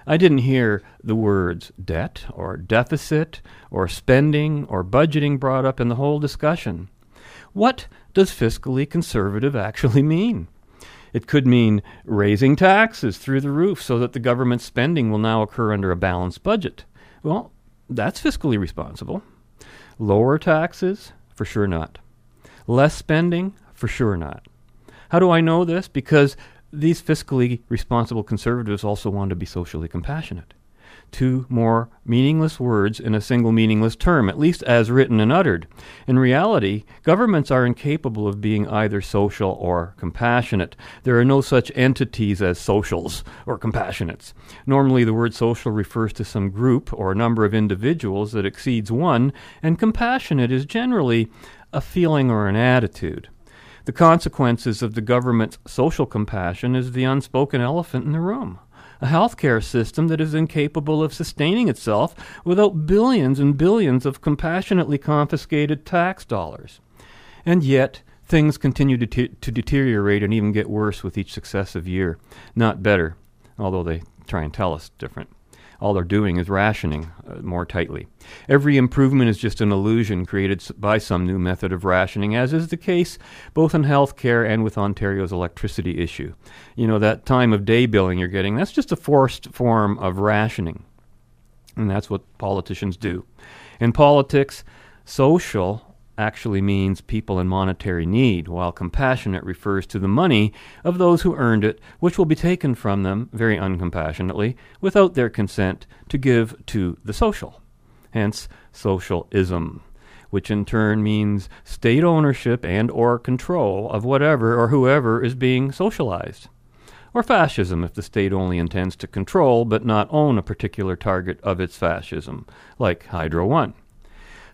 I didn't hear the words debt or deficit or spending or budgeting brought up in the whole discussion. What does fiscally conservative actually mean? It could mean raising taxes through the roof so that the government spending will now occur under a balanced budget. Well, that's fiscally responsible. Lower taxes? For sure not. Less spending? For sure not. How do I know this? Because these fiscally responsible conservatives also want to be socially compassionate two more meaningless words in a single meaningless term, at least as written and uttered. In reality, governments are incapable of being either social or compassionate. There are no such entities as socials or compassionates. Normally, the word social refers to some group or number of individuals that exceeds one, and compassionate is generally a feeling or an attitude. The consequences of the government's social compassion is the unspoken elephant in the room a healthcare system that is incapable of sustaining itself without billions and billions of compassionately confiscated tax dollars. And yet, things continue to, t- to deteriorate and even get worse with each successive year, not better, although they try and tell us different all they're doing is rationing uh, more tightly. Every improvement is just an illusion created by some new method of rationing, as is the case both in healthcare and with Ontario's electricity issue. You know, that time of day billing you're getting, that's just a forced form of rationing. And that's what politicians do. In politics, social actually means people in monetary need, while compassionate refers to the money of those who earned it, which will be taken from them, very uncompassionately, without their consent, to give to the social. Hence, socialism, which in turn means state ownership and or control of whatever or whoever is being socialized. Or fascism, if the state only intends to control but not own a particular target of its fascism, like Hydro One.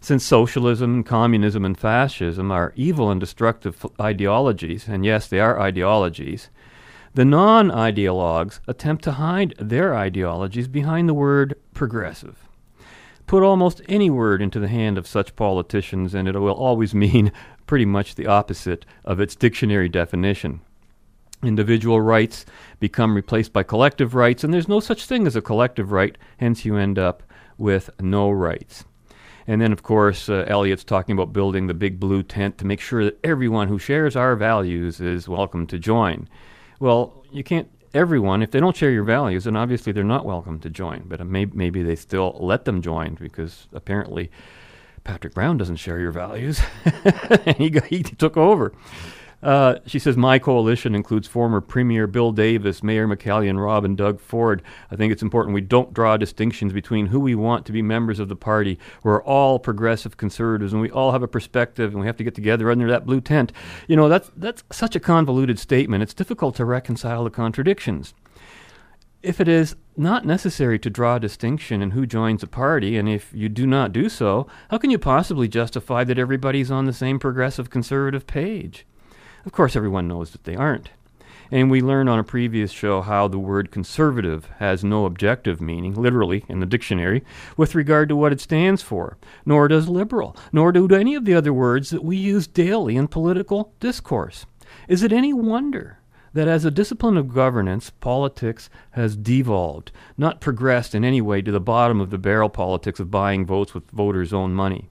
Since socialism, and communism, and fascism are evil and destructive ideologies, and yes, they are ideologies, the non ideologues attempt to hide their ideologies behind the word progressive. Put almost any word into the hand of such politicians, and it will always mean pretty much the opposite of its dictionary definition. Individual rights become replaced by collective rights, and there's no such thing as a collective right, hence, you end up with no rights. And then, of course, uh, Elliott's talking about building the big blue tent to make sure that everyone who shares our values is welcome to join. Well, you can't, everyone, if they don't share your values, then obviously they're not welcome to join. But uh, may, maybe they still let them join because apparently Patrick Brown doesn't share your values. and he, he took over. Uh, she says, My coalition includes former Premier Bill Davis, Mayor McCallion Rob, and Doug Ford. I think it's important we don't draw distinctions between who we want to be members of the party. We're all progressive conservatives, and we all have a perspective, and we have to get together under that blue tent. You know, that's, that's such a convoluted statement. It's difficult to reconcile the contradictions. If it is not necessary to draw a distinction in who joins a party, and if you do not do so, how can you possibly justify that everybody's on the same progressive conservative page? Of course, everyone knows that they aren't. And we learned on a previous show how the word conservative has no objective meaning, literally, in the dictionary, with regard to what it stands for. Nor does liberal, nor do any of the other words that we use daily in political discourse. Is it any wonder that as a discipline of governance, politics has devolved, not progressed in any way to the bottom of the barrel politics of buying votes with voters' own money?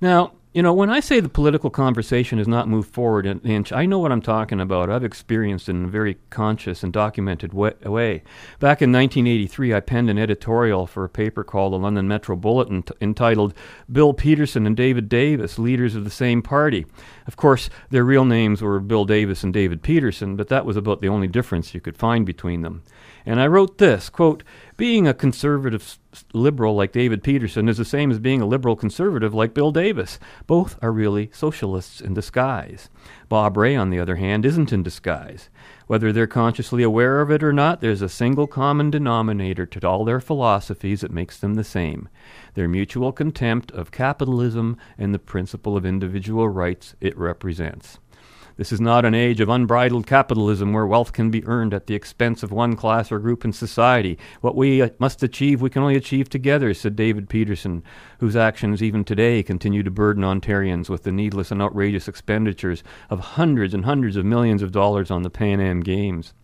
Now, you know, when I say the political conversation has not moved forward an inch, I know what I'm talking about. I've experienced it in a very conscious and documented wa- way. Back in 1983, I penned an editorial for a paper called the London Metro Bulletin t- entitled Bill Peterson and David Davis, Leaders of the Same Party. Of course, their real names were Bill Davis and David Peterson, but that was about the only difference you could find between them. And I wrote this quote, Being a conservative liberal like David Peterson is the same as being a liberal conservative like Bill Davis. Both are really socialists in disguise. Bob Rae, on the other hand, isn't in disguise. Whether they're consciously aware of it or not, there's a single common denominator to all their philosophies that makes them the same their mutual contempt of capitalism and the principle of individual rights it represents. This is not an age of unbridled capitalism where wealth can be earned at the expense of one class or group in society. What we uh, must achieve, we can only achieve together, said David Peterson, whose actions even today continue to burden Ontarians with the needless and outrageous expenditures of hundreds and hundreds of millions of dollars on the Pan Am Games.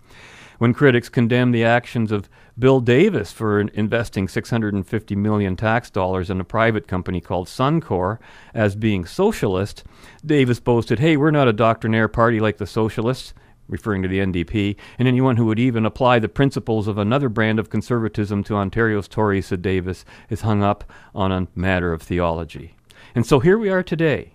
When critics condemned the actions of Bill Davis for investing 650 million tax dollars in a private company called Suncor as being socialist, Davis boasted, "Hey, we're not a doctrinaire party like the socialists." Referring to the NDP, and anyone who would even apply the principles of another brand of conservatism to Ontario's Tories, said Davis, is hung up on a matter of theology. And so here we are today.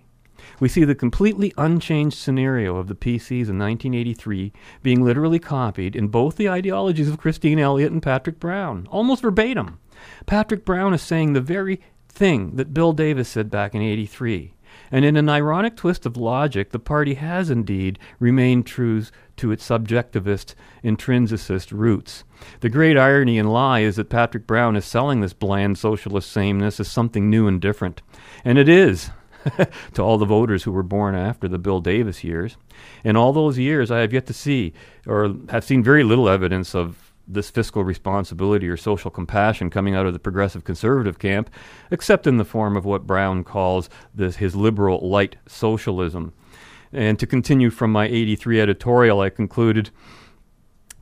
We see the completely unchanged scenario of the PCs in 1983 being literally copied in both the ideologies of Christine Elliott and Patrick Brown, almost verbatim. Patrick Brown is saying the very thing that Bill Davis said back in 83. And in an ironic twist of logic, the party has indeed remained true to its subjectivist, intrinsicist roots. The great irony and lie is that Patrick Brown is selling this bland socialist sameness as something new and different. And it is. to all the voters who were born after the Bill Davis years. In all those years, I have yet to see, or have seen very little evidence of this fiscal responsibility or social compassion coming out of the progressive conservative camp, except in the form of what Brown calls this, his liberal light socialism. And to continue from my 83 editorial, I concluded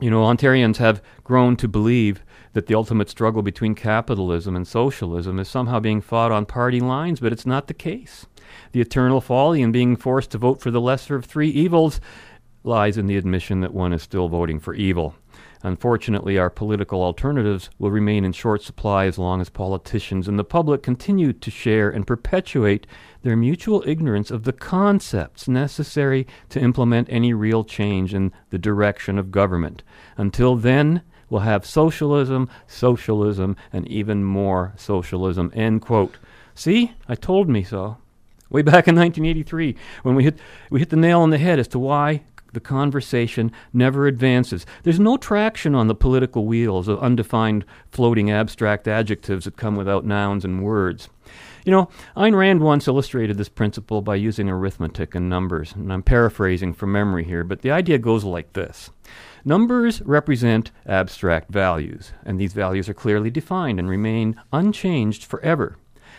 you know, Ontarians have grown to believe that the ultimate struggle between capitalism and socialism is somehow being fought on party lines, but it's not the case. The eternal folly in being forced to vote for the lesser of three evils lies in the admission that one is still voting for evil. Unfortunately, our political alternatives will remain in short supply as long as politicians and the public continue to share and perpetuate their mutual ignorance of the concepts necessary to implement any real change in the direction of government. Until then, we'll have socialism, socialism, and even more socialism. End quote. See, I told me so. Way back in 1983, when we hit we hit the nail on the head as to why the conversation never advances. There's no traction on the political wheels of undefined, floating, abstract adjectives that come without nouns and words. You know, Ayn Rand once illustrated this principle by using arithmetic and numbers, and I'm paraphrasing from memory here, but the idea goes like this. Numbers represent abstract values, and these values are clearly defined and remain unchanged forever.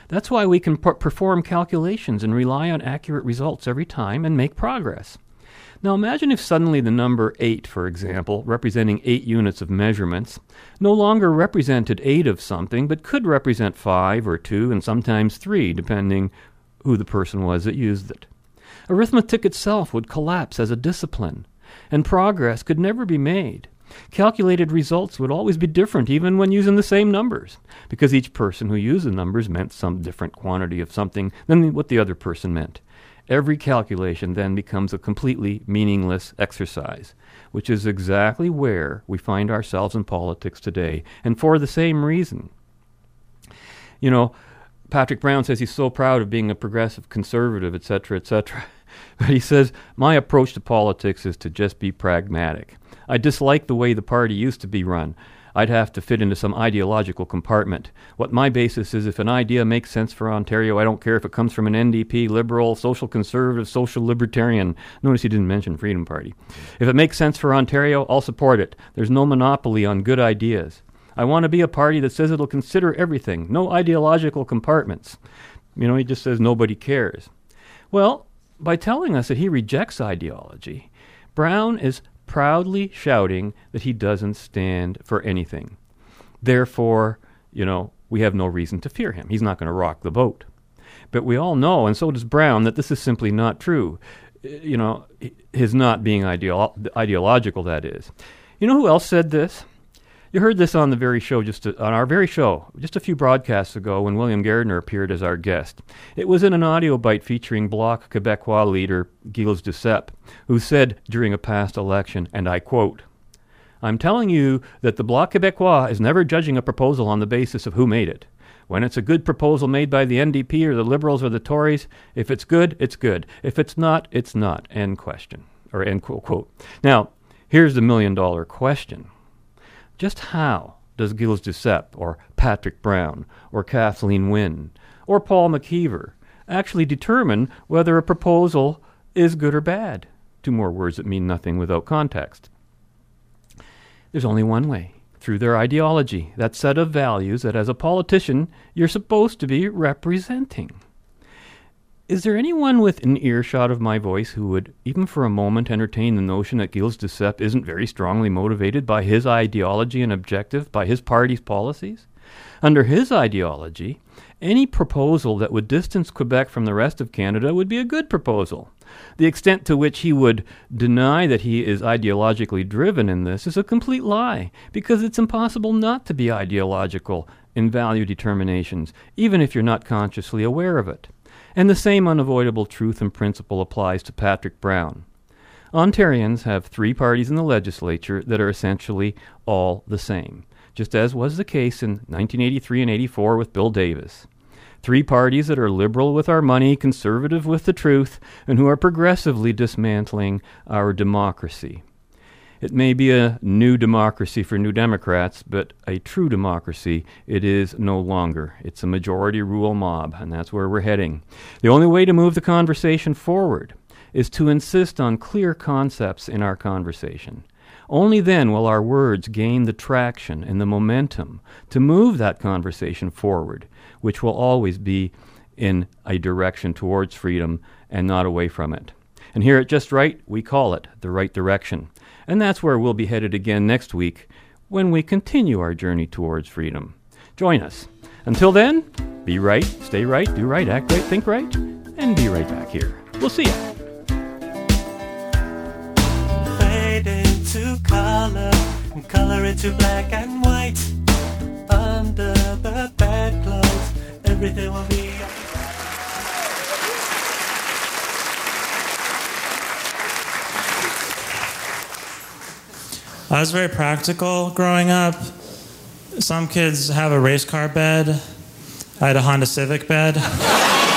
That's why we can per- perform calculations and rely on accurate results every time and make progress. Now imagine if suddenly the number 8, for example, representing 8 units of measurements, no longer represented 8 of something, but could represent 5 or 2 and sometimes 3, depending who the person was that used it. Arithmetic itself would collapse as a discipline, and progress could never be made. Calculated results would always be different, even when using the same numbers, because each person who used the numbers meant some different quantity of something than what the other person meant. Every calculation then becomes a completely meaningless exercise, which is exactly where we find ourselves in politics today, and for the same reason. You know, Patrick Brown says he's so proud of being a progressive conservative, etc., etc. But he says, My approach to politics is to just be pragmatic. I dislike the way the party used to be run. I'd have to fit into some ideological compartment. What my basis is if an idea makes sense for Ontario, I don't care if it comes from an NDP, Liberal, Social Conservative, Social Libertarian. Notice he didn't mention Freedom Party. If it makes sense for Ontario, I'll support it. There's no monopoly on good ideas. I want to be a party that says it'll consider everything, no ideological compartments. You know, he just says nobody cares. Well, by telling us that he rejects ideology, Brown is proudly shouting that he doesn't stand for anything. Therefore, you know, we have no reason to fear him. He's not going to rock the boat. But we all know, and so does Brown, that this is simply not true. You know, his not being ideolo- ideological, that is. You know who else said this? You heard this on the very show, just to, on our very show, just a few broadcasts ago when William Gardner appeared as our guest. It was in an audio bite featuring Bloc Québécois leader Gilles Duceppe, who said during a past election, and I quote, I'm telling you that the Bloc Québécois is never judging a proposal on the basis of who made it. When it's a good proposal made by the NDP or the Liberals or the Tories, if it's good, it's good. If it's not, it's not. End question. Or end quote. Now, here's the million dollar question. Just how does Gilles Duceppe or Patrick Brown or Kathleen Wynne or Paul McKeever actually determine whether a proposal is good or bad? Two more words that mean nothing without context. There's only one way through their ideology, that set of values that as a politician you're supposed to be representing. Is there anyone within earshot of my voice who would, even for a moment, entertain the notion that Gilles de Duceppe isn't very strongly motivated by his ideology and objective, by his party's policies? Under his ideology, any proposal that would distance Quebec from the rest of Canada would be a good proposal. The extent to which he would deny that he is ideologically driven in this is a complete lie, because it's impossible not to be ideological in value determinations, even if you're not consciously aware of it. And the same unavoidable truth and principle applies to Patrick Brown. Ontarians have three parties in the legislature that are essentially all the same, just as was the case in 1983 and 84 with Bill Davis. Three parties that are liberal with our money, conservative with the truth, and who are progressively dismantling our democracy. It may be a new democracy for New Democrats, but a true democracy it is no longer. It's a majority rule mob, and that's where we're heading. The only way to move the conversation forward is to insist on clear concepts in our conversation. Only then will our words gain the traction and the momentum to move that conversation forward, which will always be in a direction towards freedom and not away from it. And here at Just Right, we call it the right direction. And that's where we'll be headed again next week when we continue our journey towards freedom. Join us. Until then, be right, stay right, do right, act right, think right, and be right back here. We'll see you. Color color into black and white. Under the bedclothes, everything will be. I was very practical growing up. Some kids have a race car bed. I had a Honda Civic bed.